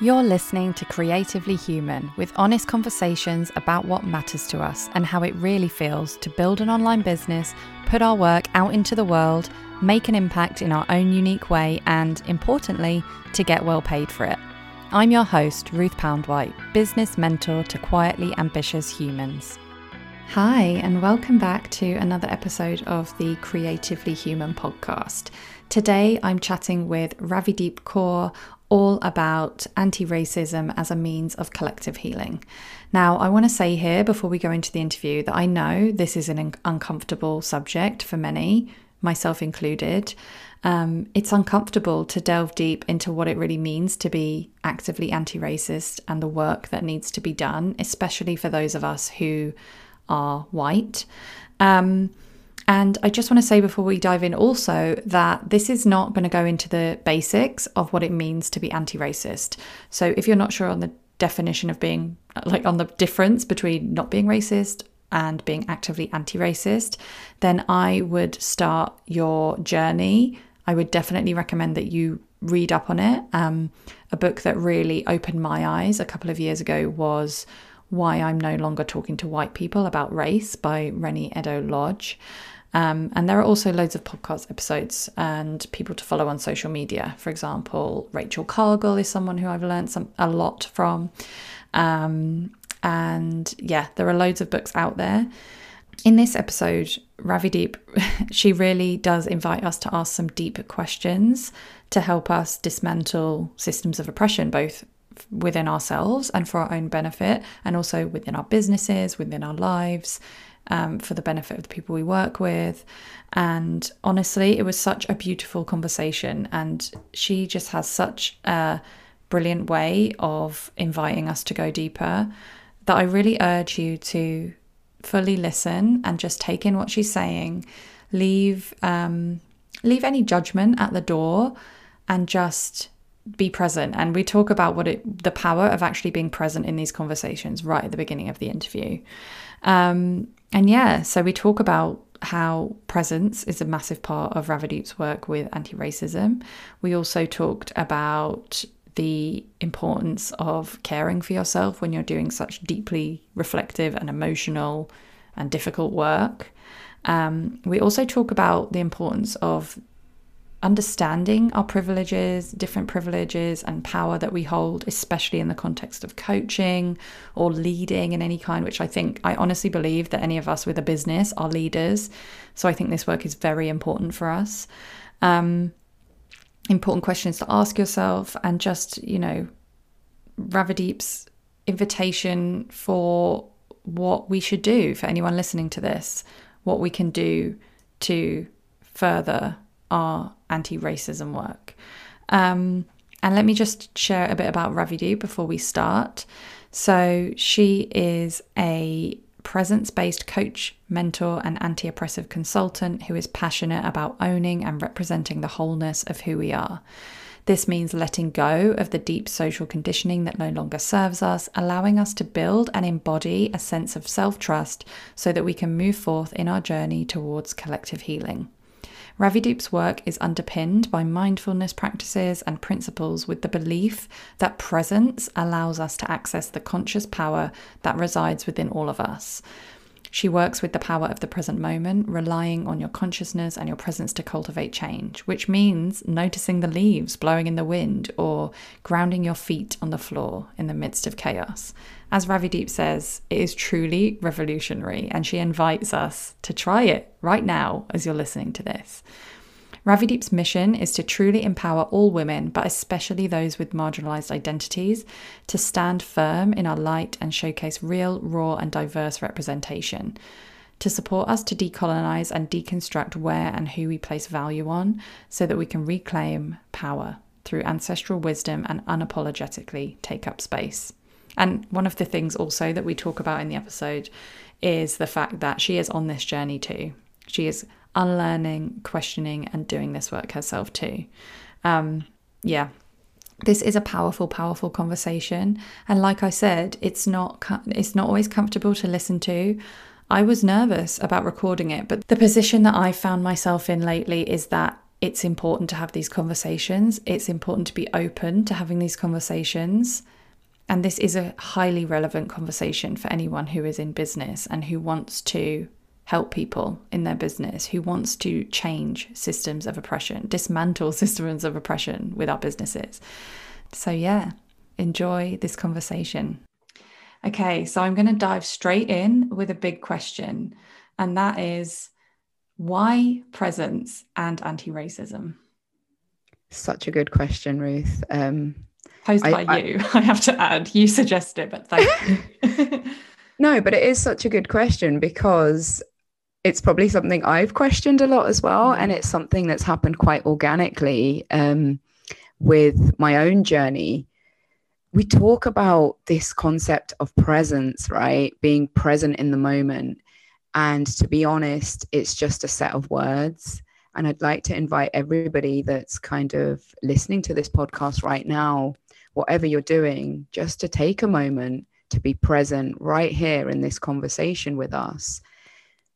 You're listening to Creatively Human with honest conversations about what matters to us and how it really feels to build an online business, put our work out into the world, make an impact in our own unique way, and importantly, to get well paid for it. I'm your host, Ruth Poundwhite, business mentor to quietly ambitious humans. Hi, and welcome back to another episode of the Creatively Human podcast. Today I'm chatting with Ravideep Kaur all about anti racism as a means of collective healing. Now, I want to say here before we go into the interview that I know this is an uncomfortable subject for many, myself included. Um, it's uncomfortable to delve deep into what it really means to be actively anti racist and the work that needs to be done, especially for those of us who are white. Um, and I just want to say before we dive in also that this is not going to go into the basics of what it means to be anti racist. So if you're not sure on the definition of being, like on the difference between not being racist and being actively anti racist, then I would start your journey. I would definitely recommend that you read up on it. Um, a book that really opened my eyes a couple of years ago was Why I'm No Longer Talking to White People About Race by Reni Eddo-Lodge. Um, and there are also loads of podcast episodes and people to follow on social media. For example, Rachel Cargle is someone who I've learned some a lot from. Um, and yeah, there are loads of books out there. In this episode, Ravideep, she really does invite us to ask some deep questions to help us dismantle systems of oppression, both within ourselves and for our own benefit, and also within our businesses, within our lives, um, for the benefit of the people we work with. And honestly, it was such a beautiful conversation. And she just has such a brilliant way of inviting us to go deeper that I really urge you to fully listen and just take in what she's saying. Leave um, leave any judgment at the door and just be present and we talk about what it the power of actually being present in these conversations right at the beginning of the interview um, and yeah, so we talk about how presence is a massive part of Ravideep's work with anti racism. We also talked about the importance of caring for yourself when you're doing such deeply reflective and emotional and difficult work. Um, we also talk about the importance of understanding our privileges, different privileges and power that we hold, especially in the context of coaching or leading in any kind, which I think I honestly believe that any of us with a business are leaders. So I think this work is very important for us. Um, important questions to ask yourself, and just, you know, Ravideep's invitation for what we should do for anyone listening to this, what we can do to further our anti racism work. Um, and let me just share a bit about Ravideep before we start. So, she is a presence based coach, mentor, and anti oppressive consultant who is passionate about owning and representing the wholeness of who we are. This means letting go of the deep social conditioning that no longer serves us, allowing us to build and embody a sense of self trust so that we can move forth in our journey towards collective healing. Ravideep's work is underpinned by mindfulness practices and principles with the belief that presence allows us to access the conscious power that resides within all of us. She works with the power of the present moment, relying on your consciousness and your presence to cultivate change, which means noticing the leaves blowing in the wind or grounding your feet on the floor in the midst of chaos. As Ravideep says, it is truly revolutionary, and she invites us to try it right now as you're listening to this. Ravideep's mission is to truly empower all women, but especially those with marginalized identities, to stand firm in our light and showcase real, raw, and diverse representation. To support us to decolonize and deconstruct where and who we place value on so that we can reclaim power through ancestral wisdom and unapologetically take up space. And one of the things also that we talk about in the episode is the fact that she is on this journey too. She is unlearning, questioning, and doing this work herself too. Um, yeah, this is a powerful, powerful conversation, and like I said, it's not it's not always comfortable to listen to. I was nervous about recording it, but the position that I found myself in lately is that it's important to have these conversations. It's important to be open to having these conversations. And this is a highly relevant conversation for anyone who is in business and who wants to help people in their business, who wants to change systems of oppression, dismantle systems of oppression with our businesses. So, yeah, enjoy this conversation. Okay, so I'm going to dive straight in with a big question, and that is why presence and anti racism? Such a good question, Ruth. Um, Posed I, by I, you, I have to add. You suggest it, but thank you. no, but it is such a good question because it's probably something I've questioned a lot as well. And it's something that's happened quite organically um, with my own journey. We talk about this concept of presence, right? Being present in the moment. And to be honest, it's just a set of words. And I'd like to invite everybody that's kind of listening to this podcast right now, whatever you're doing, just to take a moment to be present right here in this conversation with us.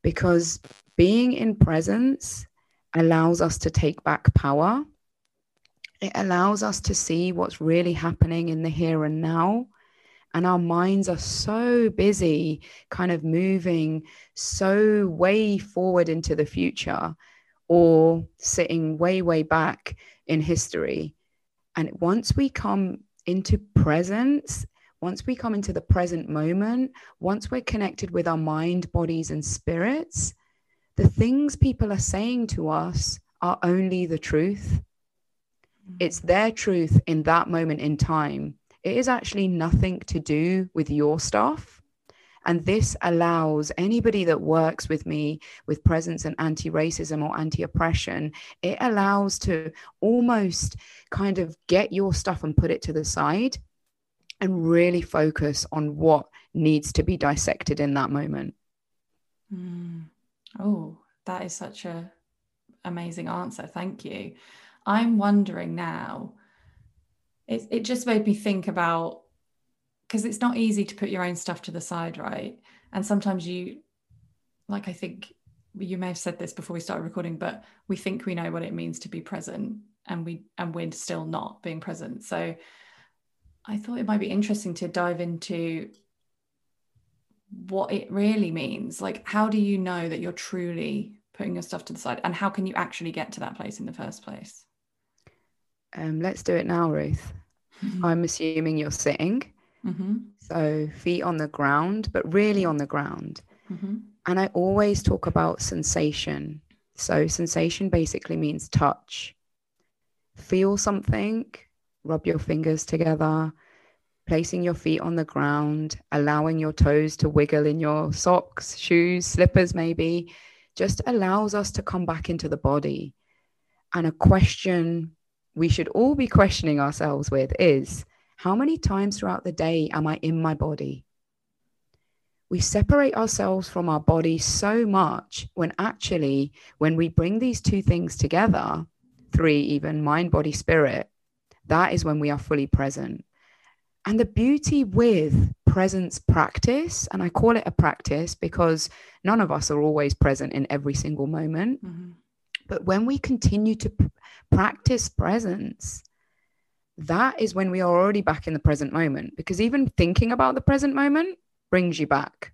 Because being in presence allows us to take back power. It allows us to see what's really happening in the here and now and our minds are so busy kind of moving so way forward into the future or sitting way way back in history and once we come into presence once we come into the present moment once we're connected with our mind bodies and spirits the things people are saying to us are only the truth. Mm-hmm. It's their truth in that moment in time. It is actually nothing to do with your stuff. And this allows anybody that works with me with presence and anti racism or anti oppression, it allows to almost kind of get your stuff and put it to the side and really focus on what needs to be dissected in that moment. Mm. Oh, that is such a amazing answer. Thank you. I'm wondering now it, it just made me think about because it's not easy to put your own stuff to the side right and sometimes you like i think you may have said this before we started recording but we think we know what it means to be present and we and we're still not being present so i thought it might be interesting to dive into what it really means like how do you know that you're truly putting your stuff to the side and how can you actually get to that place in the first place um, let's do it now, Ruth. Mm-hmm. I'm assuming you're sitting. Mm-hmm. So feet on the ground, but really on the ground. Mm-hmm. And I always talk about sensation. So sensation basically means touch. Feel something, rub your fingers together, placing your feet on the ground, allowing your toes to wiggle in your socks, shoes, slippers, maybe, just allows us to come back into the body. And a question we should all be questioning ourselves with is how many times throughout the day am I in my body? We separate ourselves from our body so much when actually, when we bring these two things together, three, even mind, body, spirit, that is when we are fully present. And the beauty with presence practice, and I call it a practice because none of us are always present in every single moment. Mm-hmm. But when we continue to p- practice presence, that is when we are already back in the present moment because even thinking about the present moment brings you back.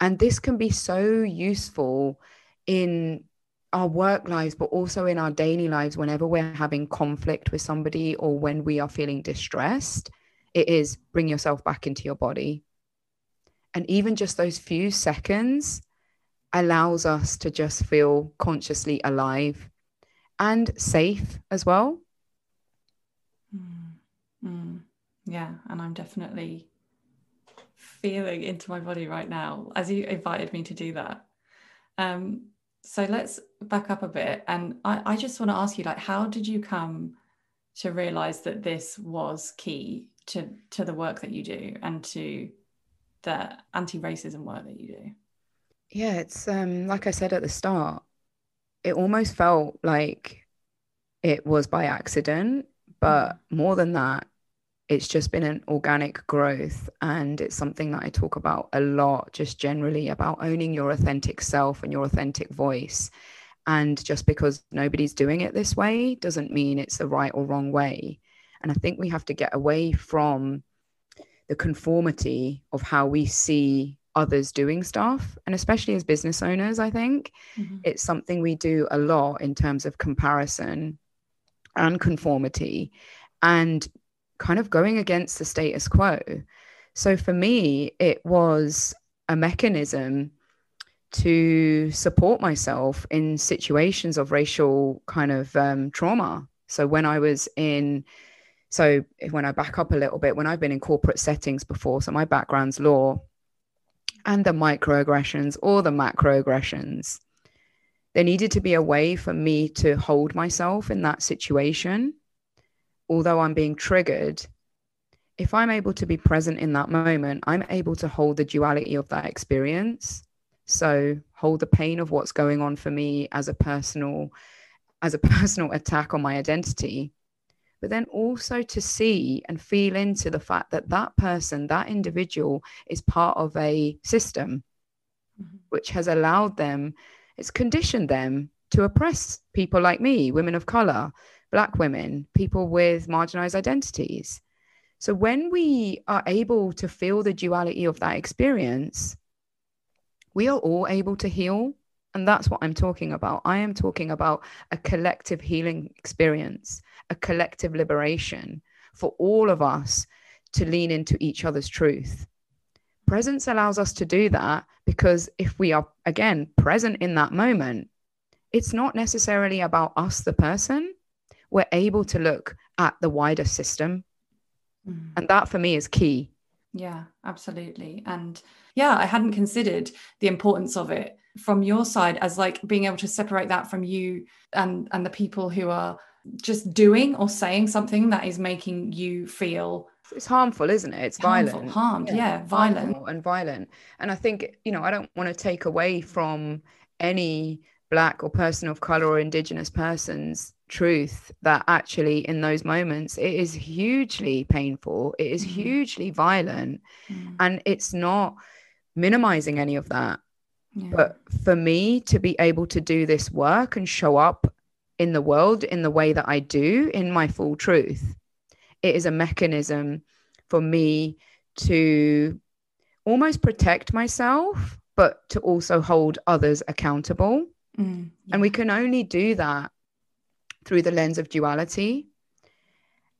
And this can be so useful in our work lives, but also in our daily lives whenever we're having conflict with somebody or when we are feeling distressed. It is bring yourself back into your body. And even just those few seconds allows us to just feel consciously alive and safe as well. Mm, mm, yeah, and I'm definitely feeling into my body right now as you invited me to do that. Um, so let's back up a bit, and I, I just want to ask you, like, how did you come to realize that this was key to to the work that you do and to the anti-racism work that you do? Yeah, it's um like I said at the start, it almost felt like it was by accident, but mm. more than that, it's just been an organic growth and it's something that I talk about a lot just generally about owning your authentic self and your authentic voice And just because nobody's doing it this way doesn't mean it's the right or wrong way. And I think we have to get away from the conformity of how we see others doing stuff. And especially as business owners, I think mm-hmm. it's something we do a lot in terms of comparison and conformity and kind of going against the status quo. So for me, it was a mechanism to support myself in situations of racial kind of um, trauma. So when I was in, so when I back up a little bit, when I've been in corporate settings before, so my background's law and the microaggressions or the macroaggressions, there needed to be a way for me to hold myself in that situation. Although I'm being triggered, if I'm able to be present in that moment, I'm able to hold the duality of that experience so hold the pain of what's going on for me as a personal as a personal attack on my identity but then also to see and feel into the fact that that person that individual is part of a system mm-hmm. which has allowed them it's conditioned them to oppress people like me women of color black women people with marginalized identities so when we are able to feel the duality of that experience we are all able to heal. And that's what I'm talking about. I am talking about a collective healing experience, a collective liberation for all of us to lean into each other's truth. Presence allows us to do that because if we are, again, present in that moment, it's not necessarily about us, the person. We're able to look at the wider system. Mm. And that for me is key. Yeah, absolutely. And yeah, I hadn't considered the importance of it from your side as like being able to separate that from you and and the people who are just doing or saying something that is making you feel it's harmful isn't it? It's harmful, violent. harmed yeah, yeah violent. And violent. And i think you know i don't want to take away from any black or person of color or indigenous persons truth that actually in those moments it is hugely painful it is mm-hmm. hugely violent mm. and it's not minimizing any of that yeah. but for me to be able to do this work and show up in the world in the way that I do in my full truth it is a mechanism for me to almost protect myself but to also hold others accountable mm, yeah. and we can only do that through the lens of duality.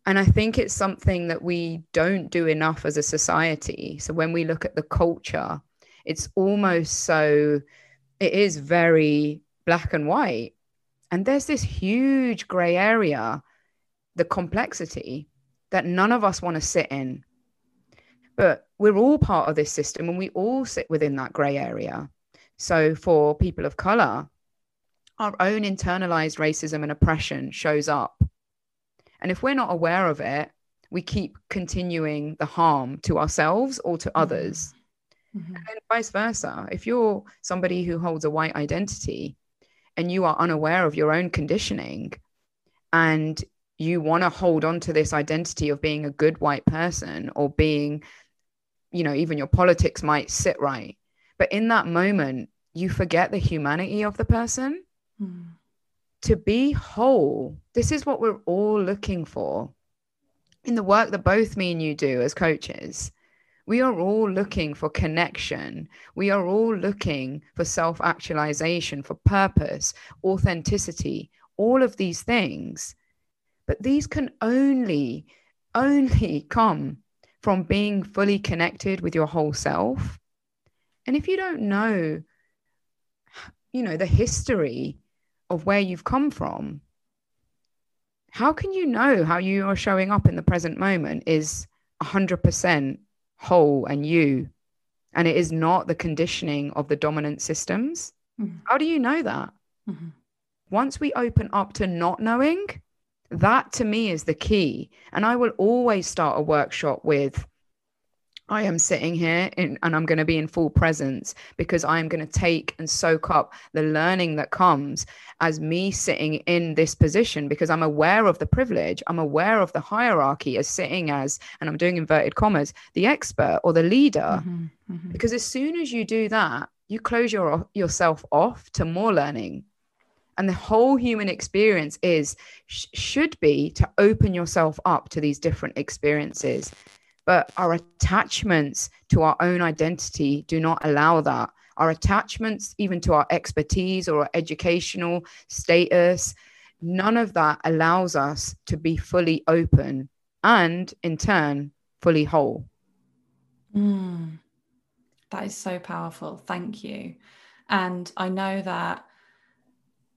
And I think it's something that we don't do enough as a society. So when we look at the culture, it's almost so, it is very black and white. And there's this huge gray area, the complexity that none of us want to sit in. But we're all part of this system and we all sit within that gray area. So for people of color, our own internalized racism and oppression shows up. And if we're not aware of it, we keep continuing the harm to ourselves or to mm-hmm. others. Mm-hmm. And vice versa. If you're somebody who holds a white identity and you are unaware of your own conditioning and you want to hold on to this identity of being a good white person or being, you know, even your politics might sit right. But in that moment, you forget the humanity of the person to be whole, this is what we're all looking for. In the work that both me and you do as coaches, we are all looking for connection. We are all looking for self actualization, for purpose, authenticity, all of these things. But these can only, only come from being fully connected with your whole self. And if you don't know, you know, the history of where you've come from, how can you know how you are showing up in the present moment is 100% whole and you, and it is not the conditioning of the dominant systems? Mm-hmm. How do you know that? Mm-hmm. Once we open up to not knowing, that to me is the key. And I will always start a workshop with I am sitting here in, and I'm going to be in full presence because I am going to take and soak up the learning that comes as me sitting in this position because I'm aware of the privilege. I'm aware of the hierarchy as sitting as, and I'm doing inverted commas, the expert or the leader. Mm-hmm, mm-hmm. Because as soon as you do that, you close your, yourself off to more learning. And the whole human experience is sh- should be to open yourself up to these different experiences. But our attachments to our own identity do not allow that. Our attachments, even to our expertise or our educational status, none of that allows us to be fully open and, in turn, fully whole. Mm, that is so powerful. Thank you. And I know that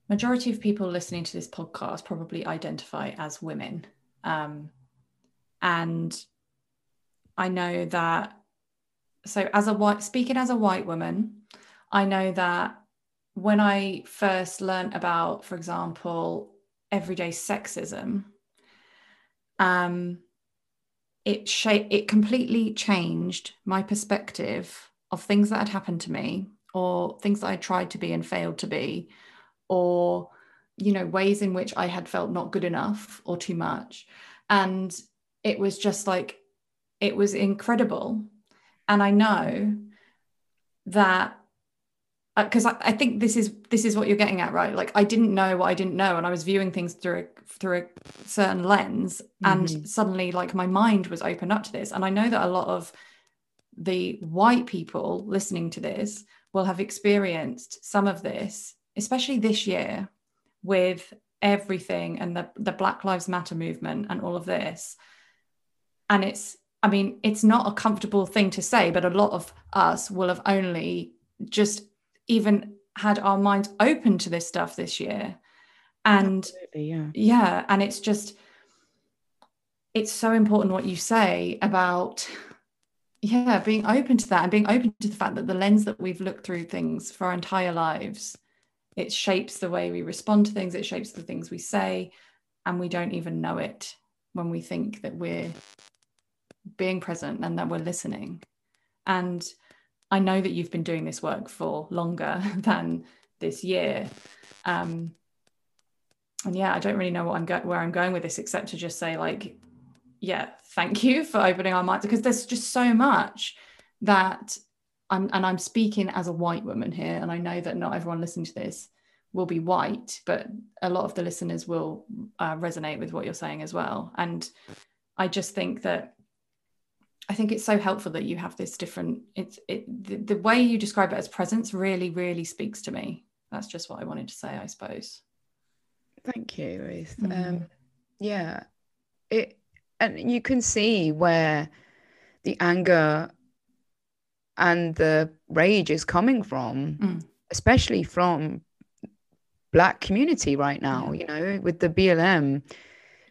majority of people listening to this podcast probably identify as women. Um, and I know that, so as a white, speaking as a white woman, I know that when I first learned about, for example, everyday sexism, um, it sh- it completely changed my perspective of things that had happened to me or things that I tried to be and failed to be or you know ways in which I had felt not good enough or too much. And it was just like it was incredible. And I know that because uh, I, I, think this is this is what you're getting at right? Like i didn't know what i didn't know and i was viewing things through a, through a certain lens and mm-hmm. suddenly like my mind was opened up to this. And i know that a lot of the white people listening to this will have experienced some of this especially this year with everything and the, the black lives matter movement and all of this. And it's i mean it's not a comfortable thing to say but a lot of us will have only just even had our minds open to this stuff this year. And yeah. Yeah and it's just it's so important what you say about yeah being open to that and being open to the fact that the lens that we've looked through things for our entire lives it shapes the way we respond to things it shapes the things we say and we don't even know it when we think that we're being present and that we're listening and I know that you've been doing this work for longer than this year. Um, and yeah, I don't really know what I'm go- where I'm going with this, except to just say like, yeah, thank you for opening our minds because there's just so much that I'm, and I'm speaking as a white woman here, and I know that not everyone listening to this will be white, but a lot of the listeners will uh, resonate with what you're saying as well. And I just think that I think it's so helpful that you have this different. It's it the, the, way you describe it as presence really, really speaks to me. That's just what I wanted to say, I suppose. Thank you, Ruth. Mm. Um, yeah, it and you can see where the anger and the rage is coming from, mm. especially from Black community right now. Yeah. You know, with the BLM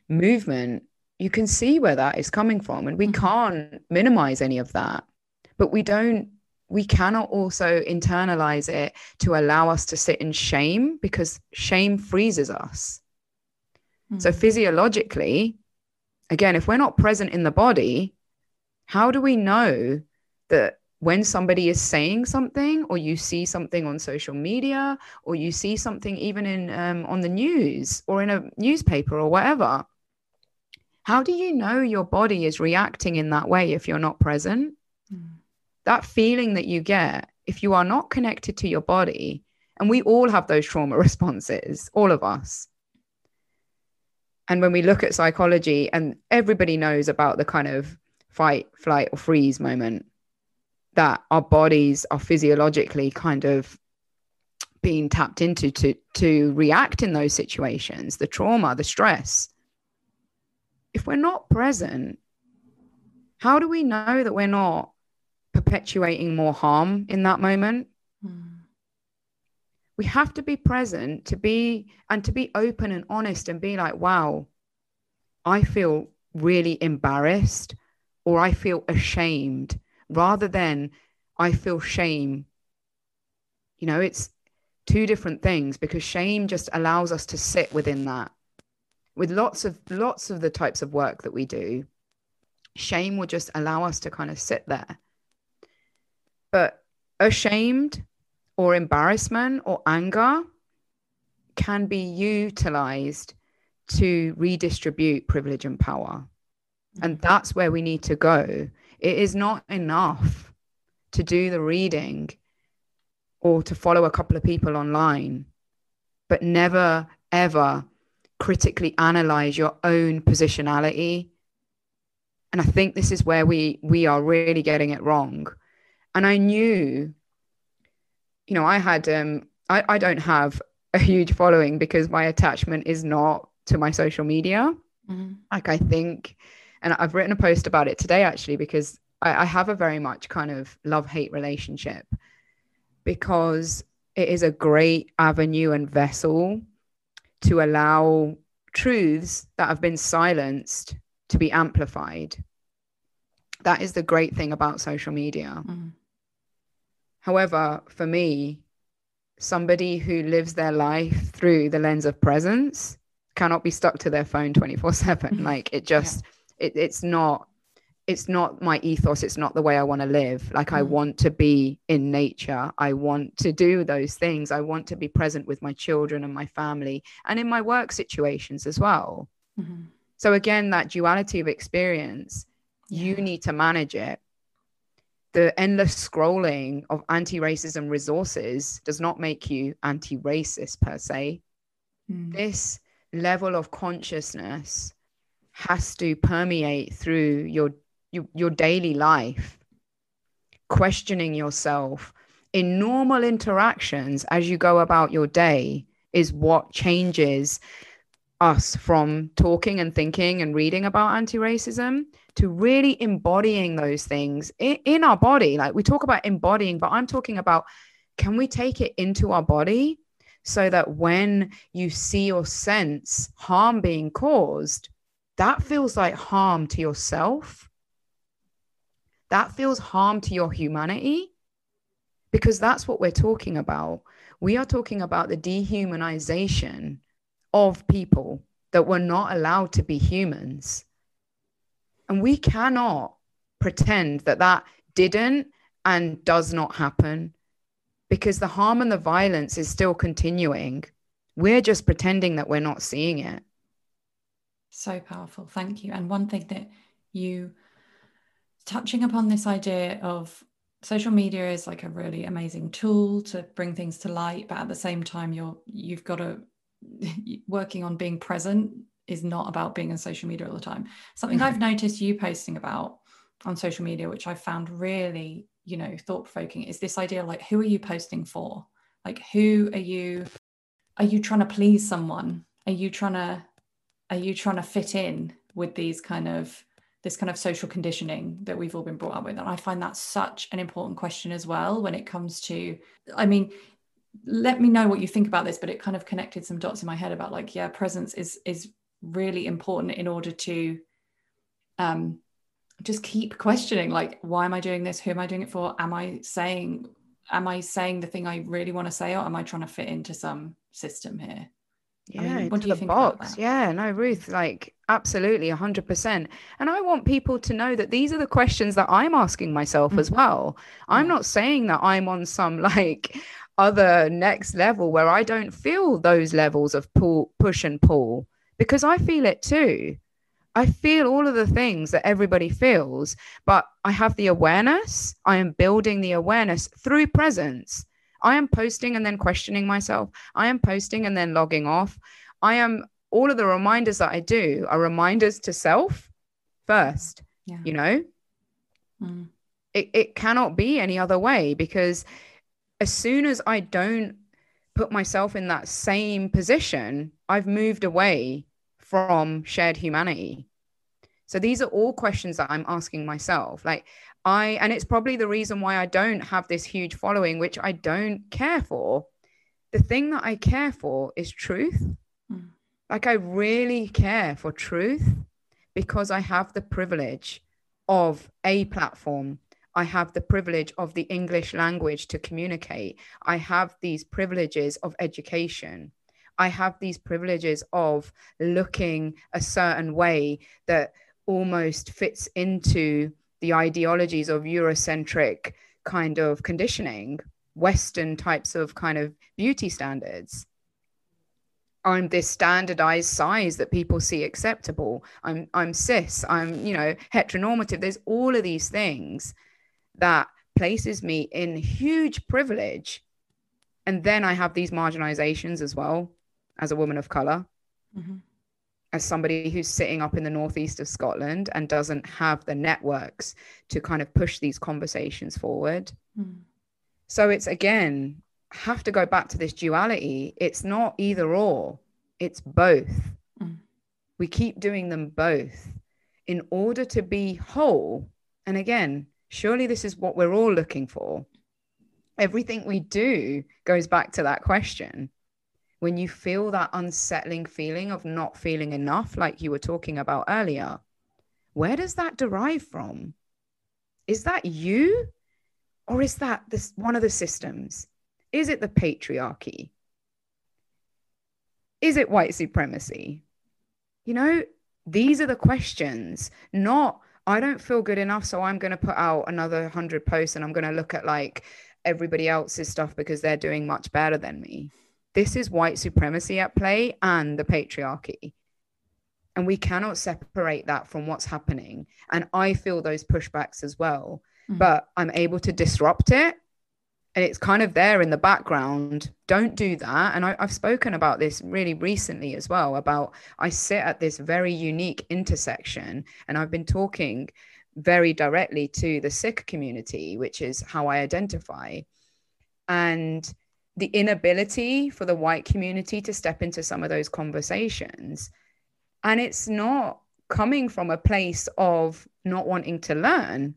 movement you can see where that is coming from and we mm-hmm. can't minimize any of that but we don't we cannot also internalize it to allow us to sit in shame because shame freezes us mm-hmm. so physiologically again if we're not present in the body how do we know that when somebody is saying something or you see something on social media or you see something even in um, on the news or in a newspaper or whatever how do you know your body is reacting in that way if you're not present? Mm. That feeling that you get if you are not connected to your body, and we all have those trauma responses, all of us. And when we look at psychology, and everybody knows about the kind of fight, flight, or freeze moment, that our bodies are physiologically kind of being tapped into to to react in those situations the trauma the stress if we're not present, how do we know that we're not perpetuating more harm in that moment? Mm. We have to be present to be and to be open and honest and be like, wow, I feel really embarrassed or I feel ashamed rather than I feel shame. You know, it's two different things because shame just allows us to sit within that with lots of lots of the types of work that we do shame will just allow us to kind of sit there. But ashamed or embarrassment or anger can be utilized to redistribute privilege and power. And mm-hmm. that's where we need to go. It is not enough to do the reading or to follow a couple of people online but never, ever critically analyze your own positionality. And I think this is where we we are really getting it wrong. And I knew, you know, I had um I, I don't have a huge following because my attachment is not to my social media. Mm-hmm. Like I think, and I've written a post about it today actually because I, I have a very much kind of love hate relationship because it is a great avenue and vessel to allow truths that have been silenced to be amplified. That is the great thing about social media. Mm-hmm. However, for me, somebody who lives their life through the lens of presence cannot be stuck to their phone 24 7 mm-hmm. like it just yeah. it, it's not it's not my ethos it's not the way i want to live like mm. i want to be in nature i want to do those things i want to be present with my children and my family and in my work situations as well mm-hmm. so again that duality of experience yeah. you need to manage it the endless scrolling of anti-racism resources does not make you anti-racist per se mm. this level of consciousness has to permeate through your your, your daily life, questioning yourself in normal interactions as you go about your day is what changes us from talking and thinking and reading about anti racism to really embodying those things in, in, our body. Like we talk about embodying, but I'm talking about can we take it into our body so that when you see or sense harm being caused, that feels like harm to yourself that feels harm to your humanity because that's what we're talking about. We are talking about the dehumanization of people that were not allowed to be humans. And we cannot pretend that that didn't and does not happen because the harm and the violence is still continuing. We're just pretending that we're not seeing it. So powerful. Thank you. And one thing that you touching upon this idea of social media is like a really amazing tool to bring things to light but at the same time you're you've got to working on being present is not about being on social media all the time. Something mm-hmm. i've noticed you posting about on social media which i found really you know thought provoking is this idea like who are you posting for? Like who are you are you trying to please someone? Are you trying to are you trying to fit in with these kind of this kind of social conditioning that we've all been brought up with. And i find that such an important question as well when it comes to i mean let me know what you think about this but it kind of connected some dots in my head about like yeah presence is is really important in order to um just keep questioning like why am i doing this? Who am i doing it for? Am i saying am i saying the thing i really want to say or am i trying to fit into some system here yeah, I mean, what do you think box. Yeah, no, Ruth, like absolutely 100%. And I want people to know that these are the questions that I'm asking myself mm-hmm. as well. I'm yeah. not saying that I'm on some like other next level where I don't feel those levels of pull, push and pull because I feel it too. I feel all of the things that everybody feels, but I have the awareness. I am building the awareness through presence. I am posting and then questioning myself. I am posting and then logging off. I am all of the reminders that I do are reminders to self first, yeah. you know? Mm. It, it cannot be any other way because as soon as I don't put myself in that same position, I've moved away from shared humanity. So these are all questions that I'm asking myself. Like, I, and it's probably the reason why I don't have this huge following, which I don't care for. The thing that I care for is truth. Mm. Like, I really care for truth because I have the privilege of a platform. I have the privilege of the English language to communicate. I have these privileges of education. I have these privileges of looking a certain way that almost fits into the ideologies of Eurocentric kind of conditioning, Western types of kind of beauty standards. I'm this standardized size that people see acceptable. I'm I'm cis. I'm you know heteronormative. There's all of these things that places me in huge privilege, and then I have these marginalizations as well. as a woman of color, mm-hmm. As somebody who's sitting up in the northeast of Scotland and doesn't have the networks to kind of push these conversations forward. Mm. So it's again, have to go back to this duality. It's not either or, it's both. Mm. We keep doing them both in order to be whole. And again, surely this is what we're all looking for. Everything we do goes back to that question. When you feel that unsettling feeling of not feeling enough, like you were talking about earlier, where does that derive from? Is that you? Or is that this one of the systems? Is it the patriarchy? Is it white supremacy? You know, these are the questions, not I don't feel good enough, so I'm going to put out another 100 posts and I'm going to look at like everybody else's stuff because they're doing much better than me. This is white supremacy at play and the patriarchy. And we cannot separate that from what's happening. And I feel those pushbacks as well, mm. but I'm able to disrupt it and it's kind of there in the background don't do that and I, have spoken about this really recently as well about i sit at this very unique intersection and i've been talking very directly to the sikh community which is how i identify and the inability for the white community to step into some of those conversations and it's not coming from a place of not wanting to learn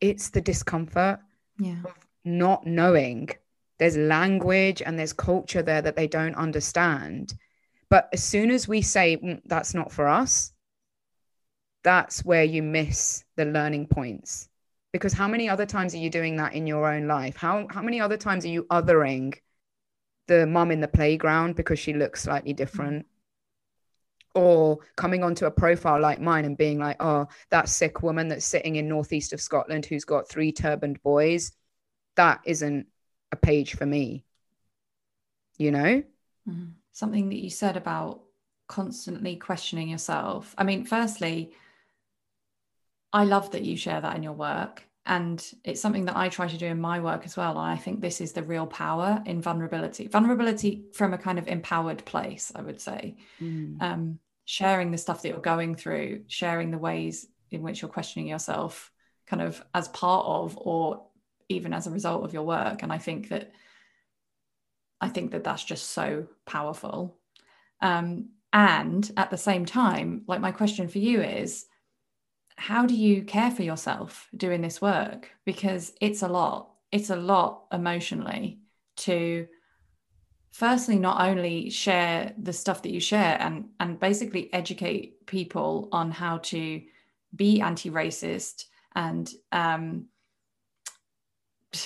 it's the discomfort yeah. of not knowing. There's language and there's culture there that they don't understand. But as soon as we say mm, that's not for us, that's where you miss the learning points. Because how many other times are you doing that in your own life? How, how many other times are you othering the mum in the playground because she looks slightly different? or coming onto a profile like mine and being like, oh, that Sikh woman that's sitting in northeast of Scotland who's got three turbaned boys that isn't a page for me you know mm-hmm. something that you said about constantly questioning yourself i mean firstly i love that you share that in your work and it's something that i try to do in my work as well and i think this is the real power in vulnerability vulnerability from a kind of empowered place i would say. Mm. um, sharing the stuff that you're going through sharing the ways in which you're questioning yourself kind of as part of or even as a result of your work. And i think that i think that that's just so powerful. Um, and at the same time like my question for you is how do you care for yourself doing this work? Because it's a lot. It's a lot emotionally to firstly not only share the stuff that you share and and basically educate people on how to be anti-racist and um,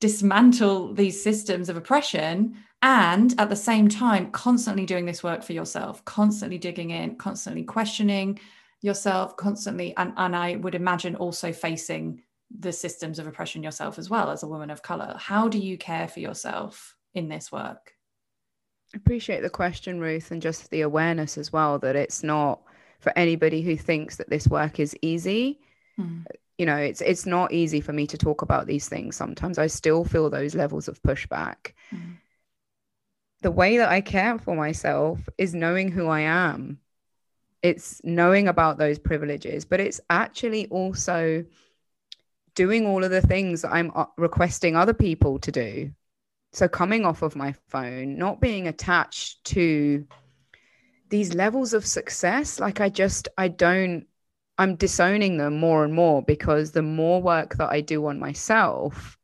dismantle these systems of oppression and at the same time constantly doing this work for yourself constantly digging in constantly questioning yourself constantly and, and i would imagine also facing the systems of oppression yourself as well as a woman of color. How do you care for yourself in this work? Appreciate the question ruth and just the awareness as well that it's not for anybody who thinks that this work is easy. Mm you know it's it's not easy for me to talk about these things sometimes. I still feel those levels of pushback. Mm. the way that i care for myself is knowing who i am it's knowing about those privileges but it's actually also doing all of the things i'm uh, requesting other people to do so coming off of my phone not being attached to these levels of success like i just i don't I'm disowning them more and more because the more work that I do on myself,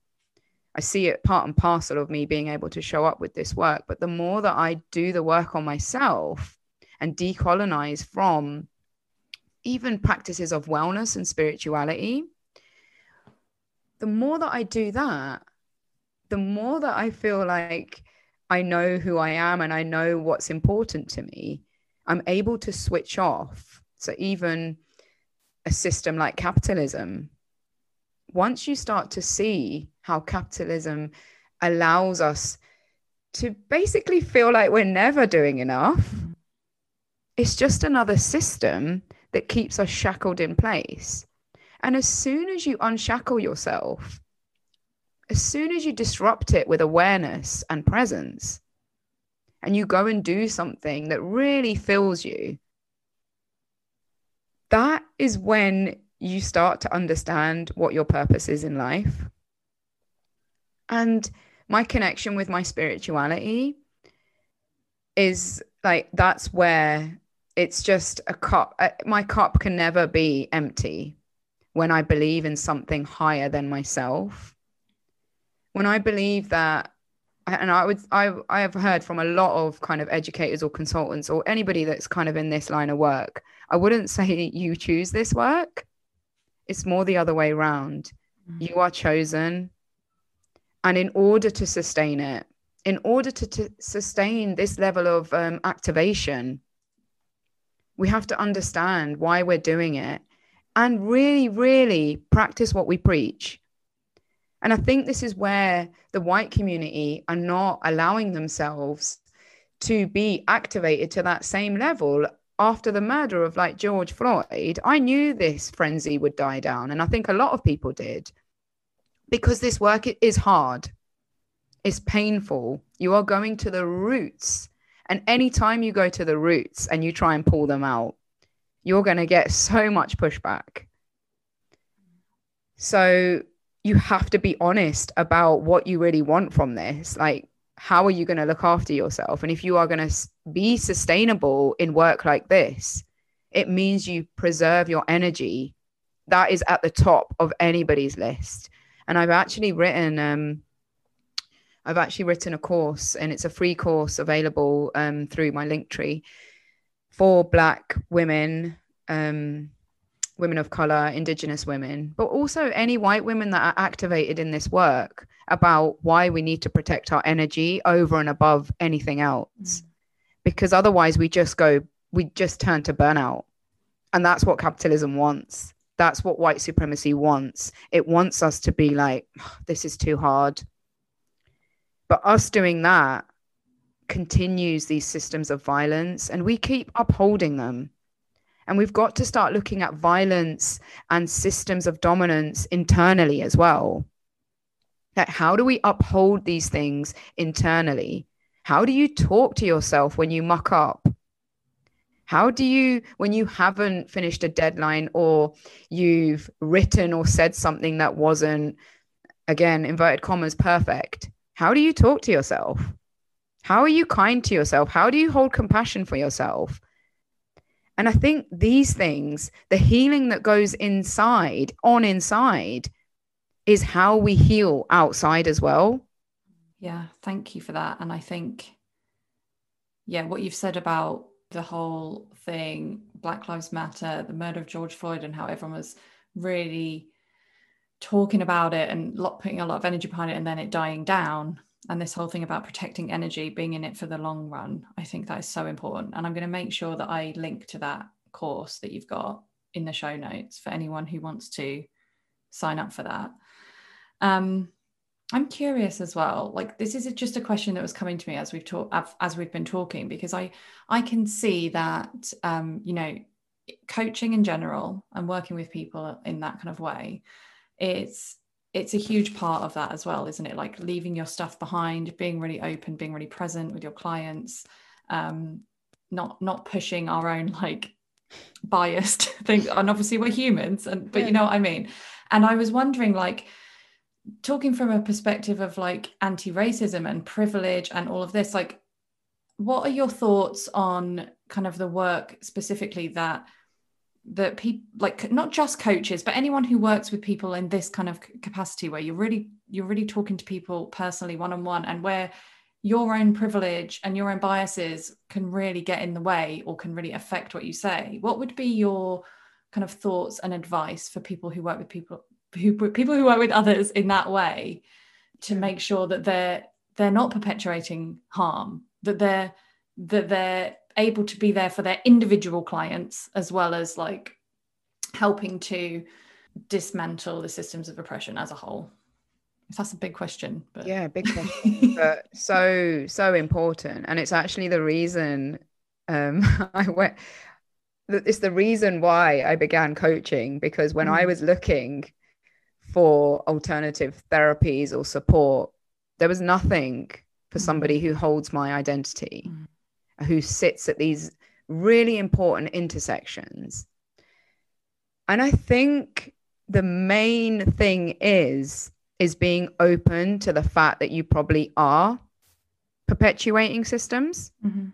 I see it part and parcel of me being able to show up with this work. But the more that I do the work on myself and decolonize from even practices of wellness and spirituality, the more that I do that, the more that I feel like I know who I am and I know what's important to me, I'm able to switch off. So even a system like capitalism, once you start to see how capitalism allows us to basically feel like we're never doing enough, it's just another system that keeps us shackled in place. And as soon as you unshackle yourself, as soon as you disrupt it with awareness and presence, and you go and do something that really fills you, that is when you start to understand what your purpose is in life. And my connection with my spirituality is like that's where it's just a cup. Uh, my cup can never be empty when I believe in something higher than myself. When I believe that and I would I I have heard from a lot of kind of educators or consultants or anybody that's kind of in this line of work. I wouldn't say you choose this work. It's more the other way around. Mm-hmm. You are chosen. And in order to sustain it, in order to, to sustain this level of um, activation, we have to understand why we're doing it and really, really practice what we preach. And I think this is where the white community are not allowing themselves to be activated to that same level after the murder of like George Floyd. I knew this frenzy would die down. And I think a lot of people did because this work is hard, it's painful. You are going to the roots. And anytime you go to the roots and you try and pull them out, you're going to get so much pushback. So you have to be honest about what you really want from this. Like, how are you going to look after yourself? And if you are going to be sustainable in work like this, it means you preserve your energy. That is at the top of anybody's list. And I've actually written, um, I've actually written a course, and it's a free course available um, through my link tree for Black women um, women of color, indigenous women, but also any white women that are activated in this work about why we need to protect our energy over and above anything else. Mm. Because otherwise we just go, we just turn to burnout. And that's what capitalism wants. That's what white supremacy wants. It wants us to be like, this is too hard. But us doing that continues these systems of violence and we keep upholding them and we've got to start looking at violence and systems of dominance internally as well. Like, how do we uphold these things internally? How do you talk to yourself when you muck up? How do you, when you haven't finished a deadline or you've written or said something that wasn't, again, inverted commas, perfect, how do you talk to yourself? How are you kind to yourself? How do you hold compassion for yourself? And I think these things, the healing that goes inside, on inside, is how we heal outside as well. Yeah, thank you for that. And I think, yeah, what you've said about the whole thing, Black Lives Matter, the murder of George Floyd, and how everyone was really talking about it and putting a lot of energy behind it, and then it dying down and this whole thing about protecting energy, being in it for the long run, I think that is so important. And I'm going to make sure that I link to that course that you've got in the show notes for anyone who wants to sign up for that. Um, I'm curious as well. Like this is just a question that was coming to me as we've talked as we've been talking because I I can see that um, you know coaching in general and working with people in that kind of way, it's it's a huge part of that as well isn't it? Like leaving your stuff behind being really open being really present with your clients um not not pushing our own like biased thing. And obviously we're humans and but yeah. you know what i mean? And i was wondering like talking from a perspective of like anti-racism and privilege and all of this like what are your thoughts on kind of the work specifically that that people like not just coaches but anyone who works with people in this kind of capacity where you're really you're really talking to people personally one on one and where your own privilege and your own biases can really get in the way or can really affect what you say. What would be your kind of thoughts and advice for people who work with people who people who work with others in that way to make sure that they're they're not perpetuating harm that they're that they're able to be there for their individual clients as well as like helping to dismantle the systems of oppression as a whole? That's a big question but yeah big question. But so so important. And it's actually the reason um i went it's the reason why i began coaching because when mm. i was looking for alternative therapies or support there was nothing for somebody who holds my identity, who sits at these really important intersections. And I think the main thing is is being open to the fact that you probably are perpetuating systems. Mm-hmm.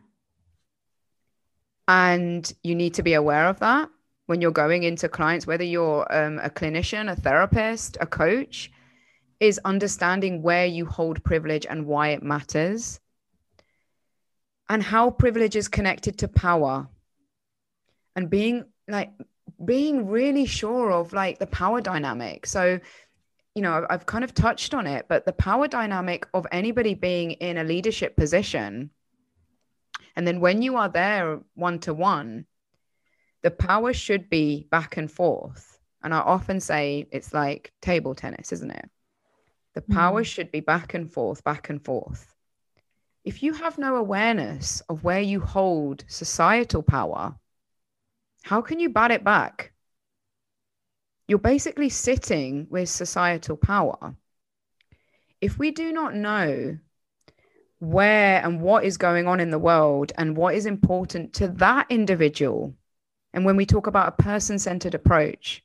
And you need to be aware of that when you're going into clients, whether you're um, a clinician, a therapist, a coach, is understanding where you hold privilege and why it matters, and how privilege is connected to power, and being like being really sure of like the power dynamic. So, you know, I've kind of touched on it, but the power dynamic of anybody being in a leadership position, and then when you are there one to one the power should be back and forth. And I often say it's like table tennis, isn't it? The power mm. should be back and forth, back and forth. If you have no awareness of where you hold societal power, how can you bat it back? You're basically sitting with societal power. If we do not know where and what is going on in the world and what is important to that individual, and when we talk about a person centered approach,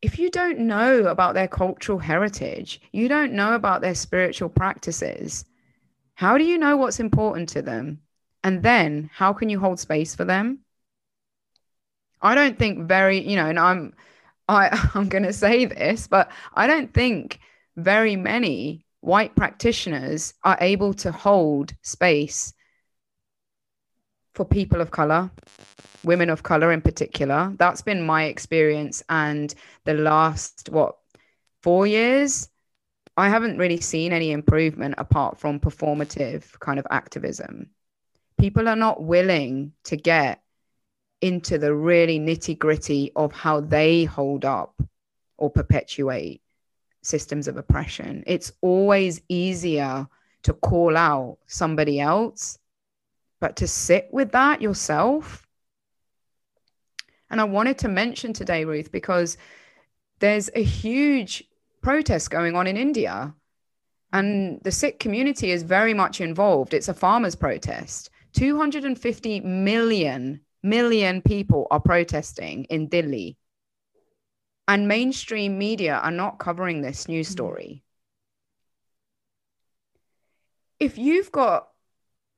if you don't know about their cultural heritage, you don't know about their spiritual practices, how do you know what's important to them? And then how can you hold space for them? I don't think very, you know, and I'm I, I'm gonna say this, but I don't think very many white practitioners are able to hold space for people of color, women of color in particular. That's been my experience. And the last, what, four years, I haven't really seen any improvement apart from performative kind of activism. People are not willing to get into the really nitty gritty of how they hold up or perpetuate systems of oppression. It's always easier to call out somebody else but to sit with that yourself. And I wanted to mention today, Ruth, because there's a huge protest going on in India, and the Sikh community is very much involved. It's a farmers' protest. 250 million million people are protesting in Delhi. And mainstream media are not covering this news hmm. story. If you've got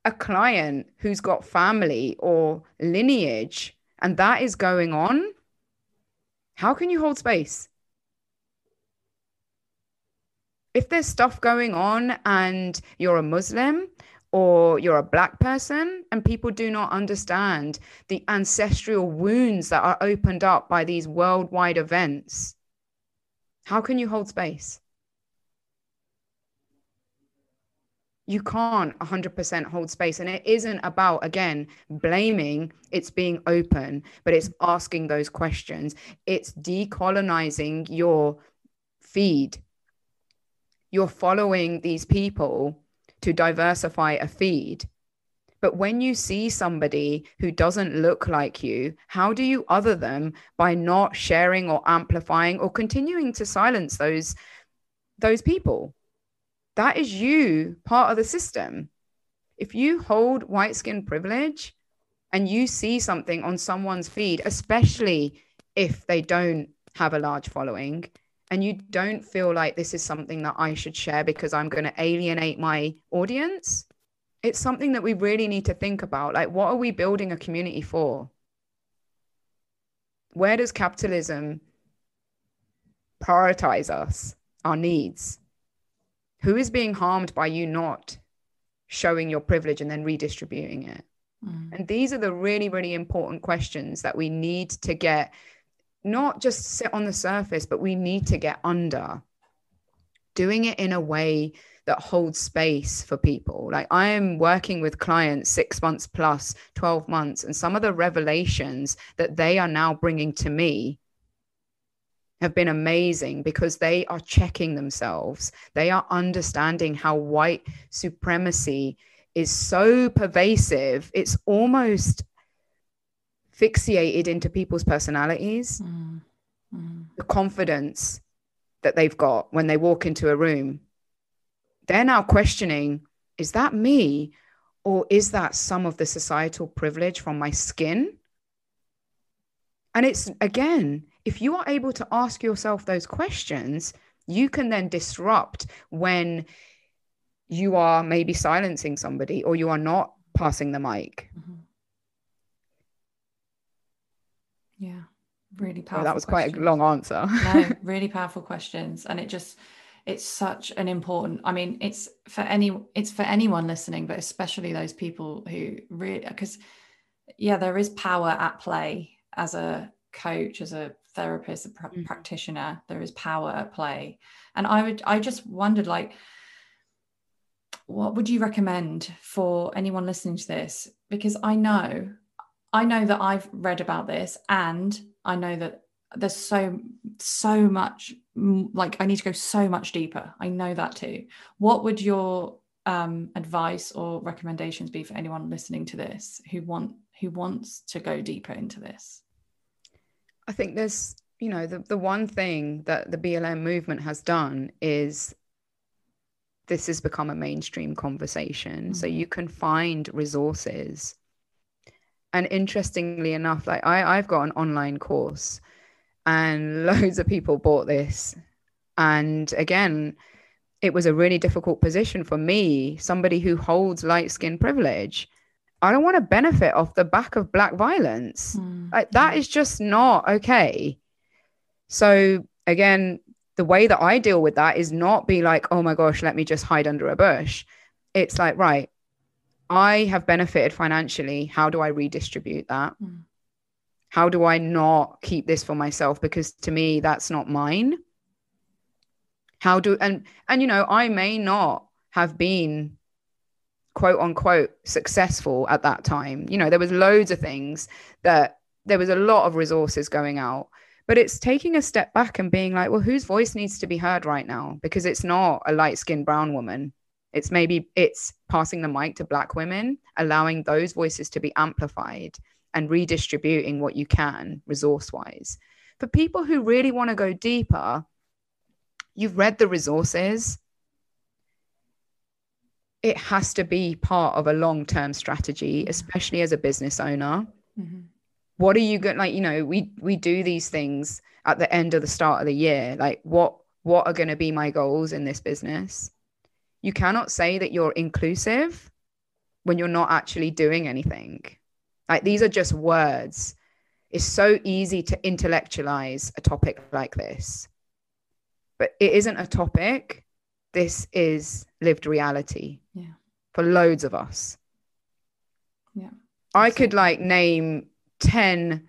a client who's got family or lineage and that is going on, how can you hold space? If there's stuff going on and you're a Muslim or you're a black person and people do not understand the ancestral wounds that are opened up by these worldwide events, how can you hold space? You can't 100% hold space. And it isn't about, again, blaming, it's being open, but it's asking those questions. It's decolonizing your feed. You're following these people to diversify a feed. But when you see somebody who doesn't look like you, how do you other them by not sharing or amplifying or continuing to silence those those people? That is you part of the system. If you hold white skin privilege and you see something on someone's feed, especially if they don't have a large following, and you don't feel like this is something that I should share because I'm going to alienate my audience, it's something that we really need to think about. Like, what are we building a community for? Where does capitalism prioritize us, our needs? Who is being harmed by you not showing your privilege and then redistributing it? Mm. and these are the really really important questions that we need to get not just sit on the surface but we need to get under. Doing it in a way that holds space for people. Like i am working with clients 6 months plus 12 months and some of the revelations that they are now bringing to me have been amazing because they are checking themselves. They are understanding how white supremacy is so pervasive. It's almost fixated into people's personalities. Mm. Mm. The confidence that they've got when they walk into a room, they're now questioning is that me or is that some of the societal privilege from my skin? And it's again, if you are able to ask yourself those questions, you can then disrupt when you are maybe silencing somebody or you are not passing the mic. Mm-hmm. Yeah, really powerful. Oh, that was questions. quite a long answer. no, really powerful questions. And it just, it's such an important i mean it's for any it's for anyone listening but especially those people who really because yeah there is power at play as a coach as a therapist a pr- mm. practitioner there is power at play. And i would i just wondered like what would you recommend for anyone listening to this? Because i know i know that i've read about this and i know that there's so so much like i need to go so much deeper. I know that too. What would your um, advice or recommendations be for anyone listening to this who want who wants to go deeper into this i think there's you know the, the one thing that the blm movement has done is this has become a mainstream conversation mm-hmm. so you can find resources and interestingly enough like I, i've got an online course and loads of people bought this. And again, it was a really difficult position for me, somebody who holds light skin privilege. I don't want to benefit off the back of black violence. Mm. Like, that is just not okay. So again, the way that I deal with that is not be like, oh my gosh, let me just hide under a bush. It's like, right, I have benefited financially. How do I redistribute that? Mm how do I not keep this for myself? Because to me, that's not mine. How do and and you know, I may not have been quote unquote successful at that time. You know, there was loads of things that there was a lot of resources going out. But it's taking a step back and being like, well, whose voice needs to be heard right now? Because it's not a light-skinned brown woman. It's maybe it's passing the mic to black women, allowing those voices to be amplified and redistributing what you can resource wise. For people who really want to go deeper, you've read the resources. It has to be part of a long term strategy, especially as a business owner. Mm-hmm. What are you going like? You know, we we do these things at the end of the start of the year. Like, what what are going to be my goals in this business? You cannot say that you're inclusive when you're not actually doing anything. Like these are just words. It's so easy to intellectualize a topic like this, but it isn't a topic. This is lived reality yeah. for loads of us. Yeah. I could like name 10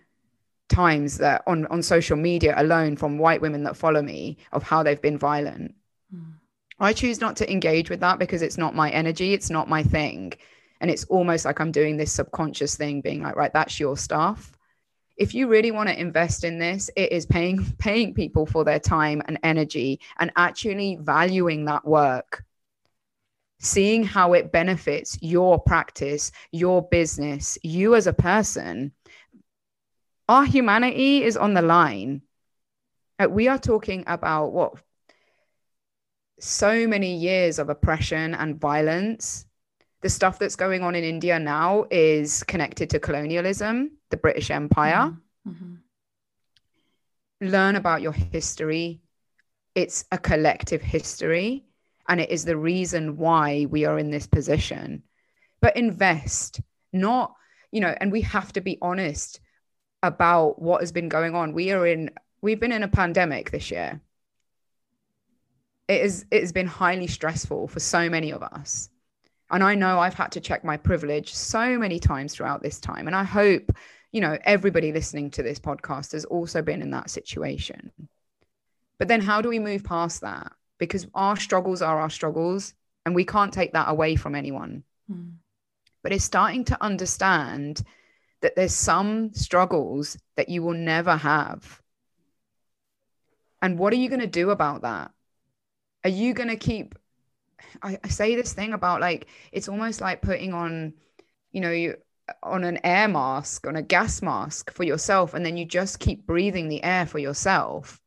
times that on, on social media alone from white women that follow me of how they've been violent. Mm. I choose not to engage with that because it's not my energy, it's not my thing and it's almost like i'm doing this subconscious thing being like right that's your stuff if you really want to invest in this it is paying paying people for their time and energy and actually valuing that work. Seeing how it benefits your practice your business you as a person. Our humanity is on the line. Uh, we are talking about what so many years of oppression and violence. The stuff that's going on in India now is connected to colonialism, the British Empire. Mm-hmm. mm-hmm. Learn about your history. It's a collective history, and it is the reason why we are in this position. But invest, not, you know, and we have to be honest about what has been going on. We are in, we've been in a pandemic this year. It is, it has been highly stressful for so many of us and I know I've had to check my privilege so many times throughout this time. And I hope, you know, everybody listening to this podcast has also been in that situation. But then how do we move past that? Because our struggles are our struggles and we can't take that away from anyone. Mm. But it's starting to understand that there's some struggles that you will never have. And what are you going to do about that? Are you going to keep I, I say this thing about like it's almost like putting on, you know, you on an air mask, on a gas mask for yourself, and then you just keep breathing the air for yourself.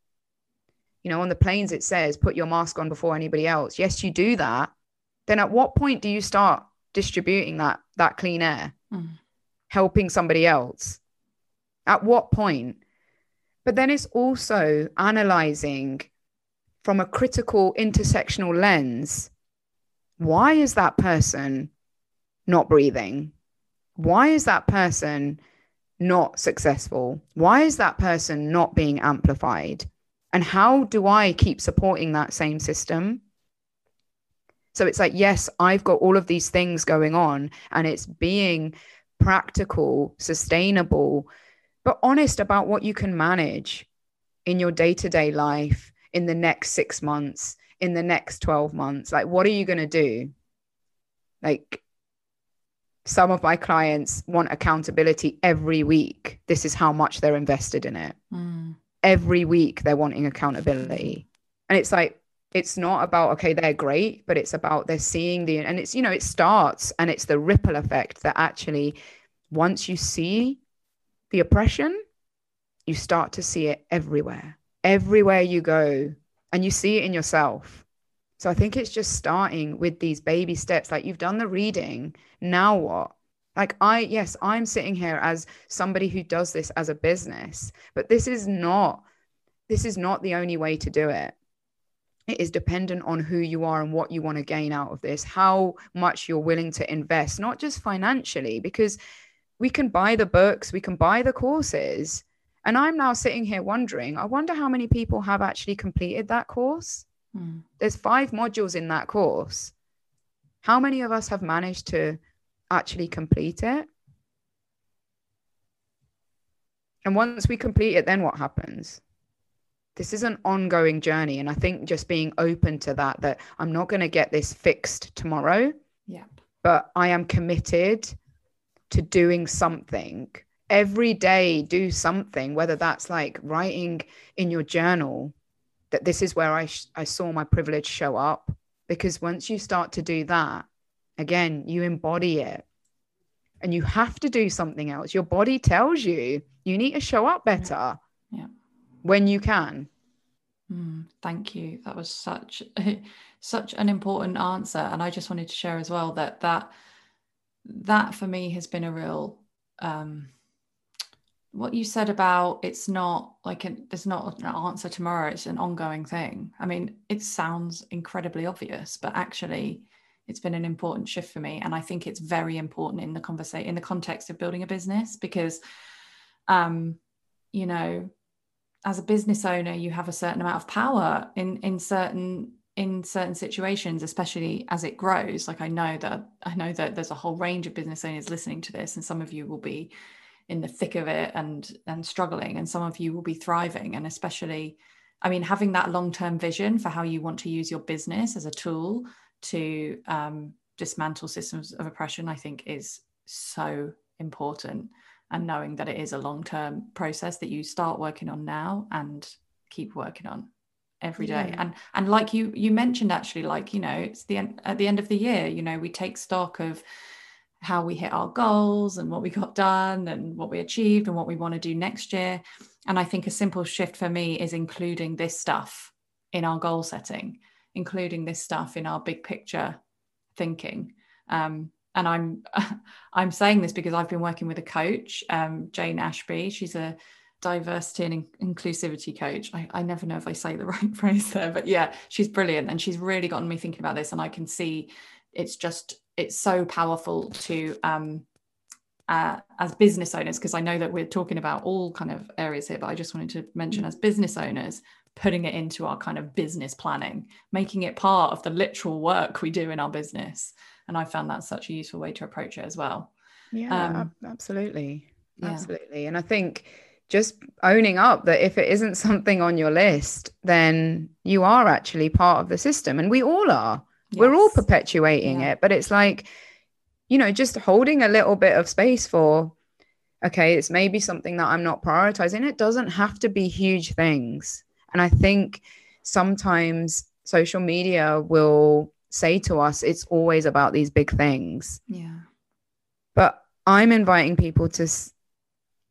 You know, on the planes it says put your mask on before anybody else. Yes, you do that, then at what point do you start distributing that that clean air mm. helping somebody else at what point but then it's also analyzing from a critical intersectional lens why is that person not breathing why is that person not successful why is that person not being amplified and how do i keep supporting that same system so it's like, yes, I've got all of these things going on, and it's being practical, sustainable, but honest about what you can manage in your day to day life in the next six months, in the next 12 months. Like, what are you going to do? Like, some of my clients want accountability every week. This is how much they're invested in it. Mm. Every week, they're wanting accountability. And it's like, it's not about okay they're great but it's about they're seeing the and it's you know it starts and it's the ripple effect that actually once you see the oppression you start to see it everywhere everywhere you go and you see it in yourself so i think it's just starting with these baby steps like you've done the reading now what like i yes i'm sitting here as somebody who does this as a business but this is not this is not the only way to do it it is dependent on who you are and what you want to gain out of this, how much you're willing to invest, not just financially, because we can buy the books, we can buy the courses. And I'm now sitting here wondering, I wonder how many people have actually completed that course. There's five modules in that course. How many of us have managed to actually complete it? And once we complete it, then what happens? this is an ongoing journey and i think just being open to that that i'm not going to get this fixed tomorrow yeah but i am committed to doing something every day do something whether that's like writing in your journal that this is where i sh- i saw my privilege show up because once you start to do that again you embody it and you have to do something else your body tells you you need to show up better yeah. yeah when you can. Mm, thank you. That was such such an important answer, and I just wanted to share as well that that that for me has been a real um, what you said about it's not like an, not an answer tomorrow it's an ongoing thing. I mean it sounds incredibly obvious but actually it's been an important shift for me. And i think it's very important in the conversation in the context of building a business because um you know as a business owner you have a certain amount of power in in certain in certain situations especially as it grows. Like i know that i know that there's a whole range of business owners listening to this and some of you will be in the thick of it and and struggling and some of you will be thriving. And especially i mean having that long-term vision for how you want to use your business as a tool to um, dismantle systems of oppression i think is so important. And knowing that it is a long term process that you start working on now and keep working on every day. Yeah. and and like you you mentioned actually like you know it's the end at the end of the year you know we take stock of how we hit our goals and what we got done and what we achieved and what we want to do next year and i think a simple shift for me is including this stuff in our goal setting including this stuff in our big picture thinking um, and I'm I'm saying this because I've been working with a coach, um, Jane Ashby. She's a diversity and in- inclusivity coach. I, I never know if I say the right phrase there, but yeah, she's brilliant, and she's really gotten me thinking about this. And I can see it's just it's so powerful to um, uh, as business owners because I know that we're talking about all kind of areas here, but I just wanted to mention mm. as business owners putting it into our kind of business planning, making it part of the literal work we do in our business. And i found that such a useful way to approach it as well. Yeah um, absolutely. yeah. absolutely. And i think just owning up that if it isn't something on your list then you are actually part of the system and we all are yes. we're all perpetuating yeah. it but it's like you know just holding a little bit of space for okay it's maybe something that i'm not prioritizing it doesn't have to be huge things and i think sometimes social media will say to us it's always about these big things. Yeah. But I'm inviting people to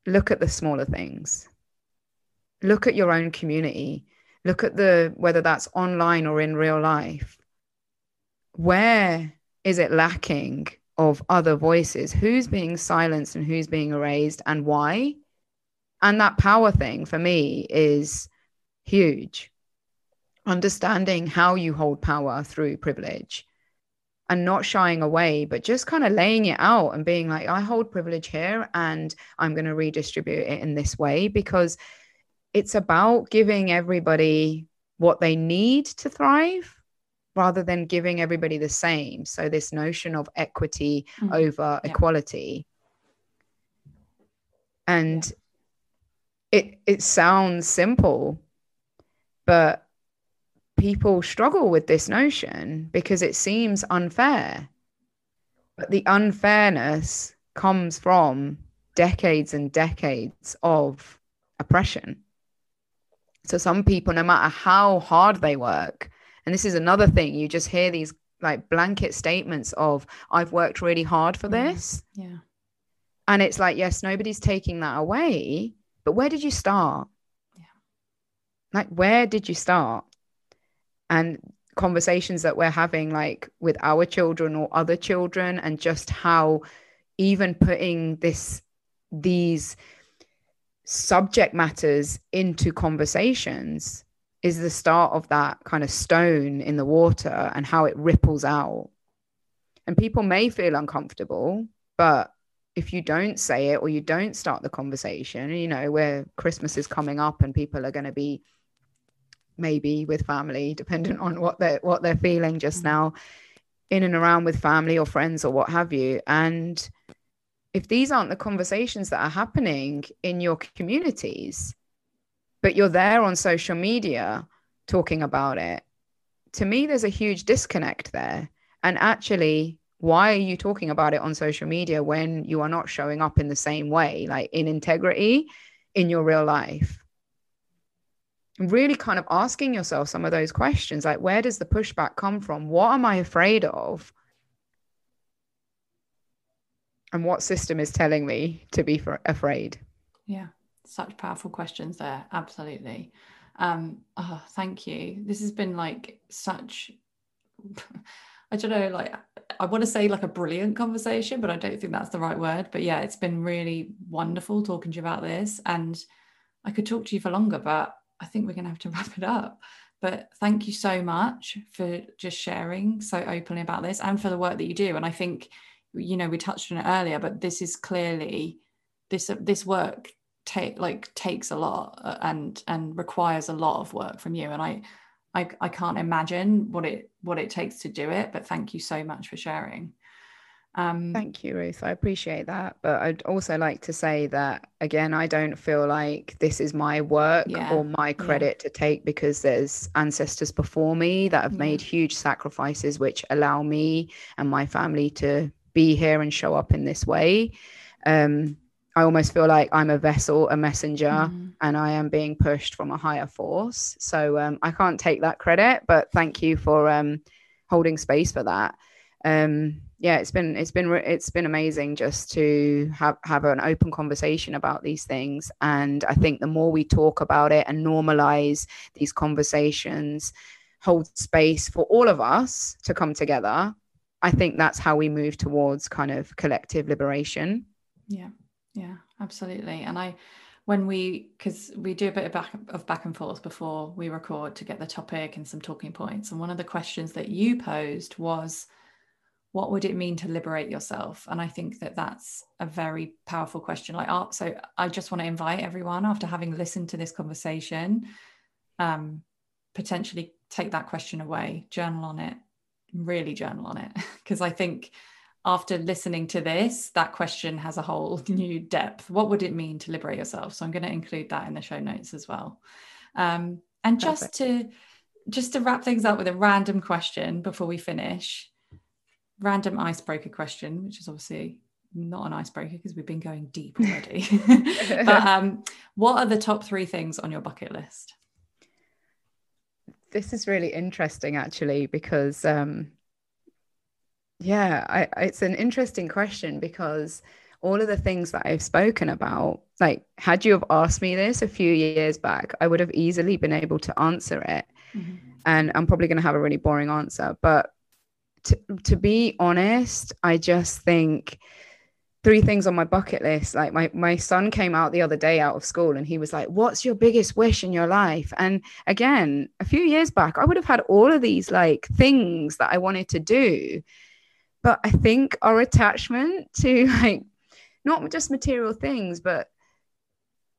look at the smaller things. Look at your own community. Look at the whether that's online or in real life. Where is it lacking of other voices? Who's being silenced and who's being erased and why? And that power thing for me is huge. Understanding how you hold power through privilege and not shying away, but just kind of laying it out and being like, I hold privilege here and I'm going to redistribute it in this way because it's about giving everybody what they need to thrive rather than giving everybody the same. So, this notion of equity mm-hmm. over yeah. equality. And yeah. it, it sounds simple, but people struggle with this notion because it seems unfair. But the unfairness comes from decades and decades of oppression. So some people, no matter how hard they work, and this is another thing, you just hear these like blanket statements of, I've worked really hard for mm. this. Yeah. And it's like, yes, nobody's taking that away, but where did you start? Yeah. Like, where did you start? And conversations that we're having, like with our children or other children, and just how even putting this, these, subject matters into conversations is the start of that kind of stone in the water and how it ripples out. And people may feel uncomfortable, but if you don't say it or you don't start the conversation, you know, where Christmas is coming up and people are going to be maybe with family, dependent on what they're what they're feeling just mm-hmm. now, in and around with family or friends or what have you. And if these aren't the conversations that are happening in your communities, but you're there on social media talking about it, to me, there's a huge disconnect there. And actually, why are you talking about it on social media when you are not showing up in the same way, like in integrity in your real life? Really kind of asking yourself some of those questions like, where does the pushback come from? What am I afraid of? and what system is telling me to be afraid yeah such powerful questions there absolutely. Um oh thank you. This has been like such i don't know like i want to say like a brilliant conversation but i don't think that's the right word. But yeah it's been really wonderful talking to you about this and i could talk to you for longer but i think we're going to have to wrap it up. But thank you so much for just sharing so openly about this and for the work that you do. And i think you know we touched on it earlier but this is clearly this this work take like takes a lot uh, and and requires a lot of work from you and I, I i can't imagine what it what it takes to do it but thank you so much for sharing um, Thank you, Ruth. I appreciate that. But I'd also like to say that, again, I don't feel like this is my work yeah, or my credit yeah. to take because there's ancestors before me that have yeah. made huge sacrifices, which allow me and my family to be here and show up in this way. Um, I almost feel like I'm a vessel, a messenger, mm. and I am being pushed from a higher force. So um, I can't take that credit, but thank you for um, holding space for that. Um, yeah, it's been it's been it's been amazing just to have have an open conversation about these things, and I think the more we talk about it and normalize these conversations, hold space for all of us to come together I think that's how we move towards kind of collective liberation. Yeah, yeah, absolutely. And I, when we, because we do a bit of back of back and forth before we record to get the topic and some talking points. And one of the questions that you posed was, what would it mean to liberate yourself? And I think that that's a very powerful question. Like, uh, so I just want to invite everyone after having listened to this conversation, um, potentially take that question away, journal on it, really journal on it because I think after listening to this, that question has a whole new depth. What would it mean to liberate yourself? So I'm going to include that in the show notes as well. Um, and just Perfect. to just to wrap things up with a random question before we finish, random icebreaker question, which is obviously not an icebreaker because we've been going deep already. but um, what are the top three things on your bucket list? this is really interesting actually because um yeah I, it's an interesting question because all of the things that I've spoken about, like, had you have asked me this a few years back, I would have easily been able to answer it. Mm-hmm. And I'm probably going to have a really boring answer. But to, to be honest, I just think three things on my bucket list. Like my my son came out the other day out of school and he was like, "What's your biggest wish in your life?" And again, a few years back, I would have had all of these like things that I wanted to do. But I think our attachment to like not just material things, but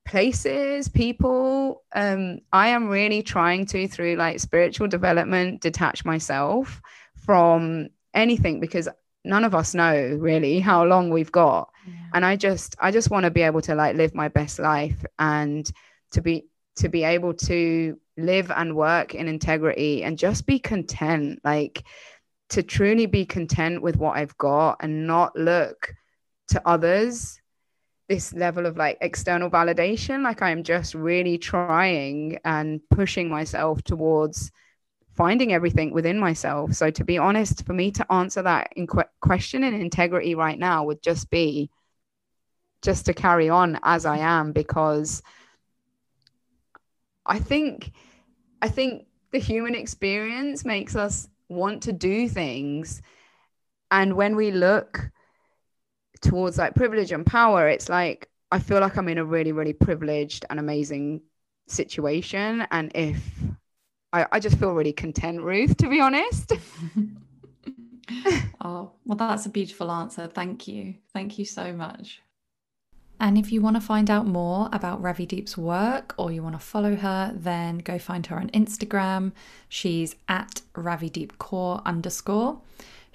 places, people, um, I am really trying to through like spiritual development detach myself from anything because none of us know really how long we've got yeah. and i just i just want to be able to like live my best life and to be to be able to live and work in integrity and just be content like to truly be content with what i've got and not look to others this level of like external validation like i am just really trying and pushing myself towards finding everything within myself. So, to be honest, for me to answer that in que- question in integrity right now would just be just to carry on as I am because I think I think the human experience makes us want to do things and when we look towards like privilege and power it's like I feel like I'm in a really really privileged and amazing situation and if I, I just feel really content, Ruth, to be honest. oh, well, that's a beautiful answer. Thank you. Thank you so much. And if you want to find out more about Ravideep's work or you want to follow her, then go find her on Instagram. She's at Ravideep Kaur underscore.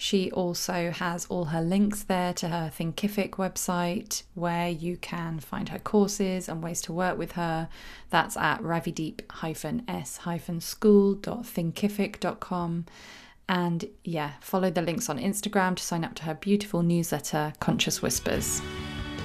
She also has all her links there to her Thinkific website where you can find her courses and ways to work with her. That's at ravideep-s-school.thinkific.com. And yeah, follow the links on Instagram to sign up to her beautiful newsletter, Conscious Whispers.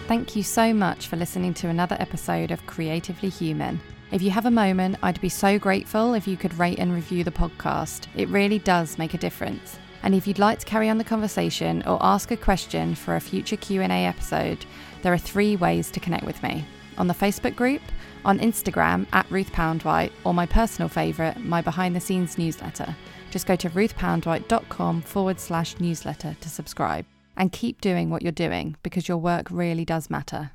Thank you so much for listening to another episode of Creatively Human. If you have a moment, I'd be so grateful if you could rate and review the podcast. It really does make a difference. And if you'd like to carry on the conversation or ask a question for a future Q&A episode, there are three ways to connect with me. On the Facebook group, on Instagram at Ruth Poundwhite, or my personal favourite, my behind the scenes newsletter. Just go to ruthpoundwhite.com forward slash newsletter to subscribe. And keep doing what you're doing because your work really does matter.